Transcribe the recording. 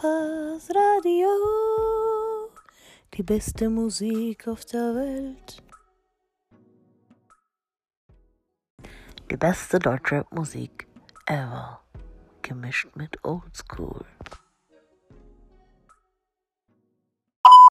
Alphas Radio. Die beste Musik auf der Welt. Die beste Deutschrap-Musik ever. Gemischt mit Oldschool.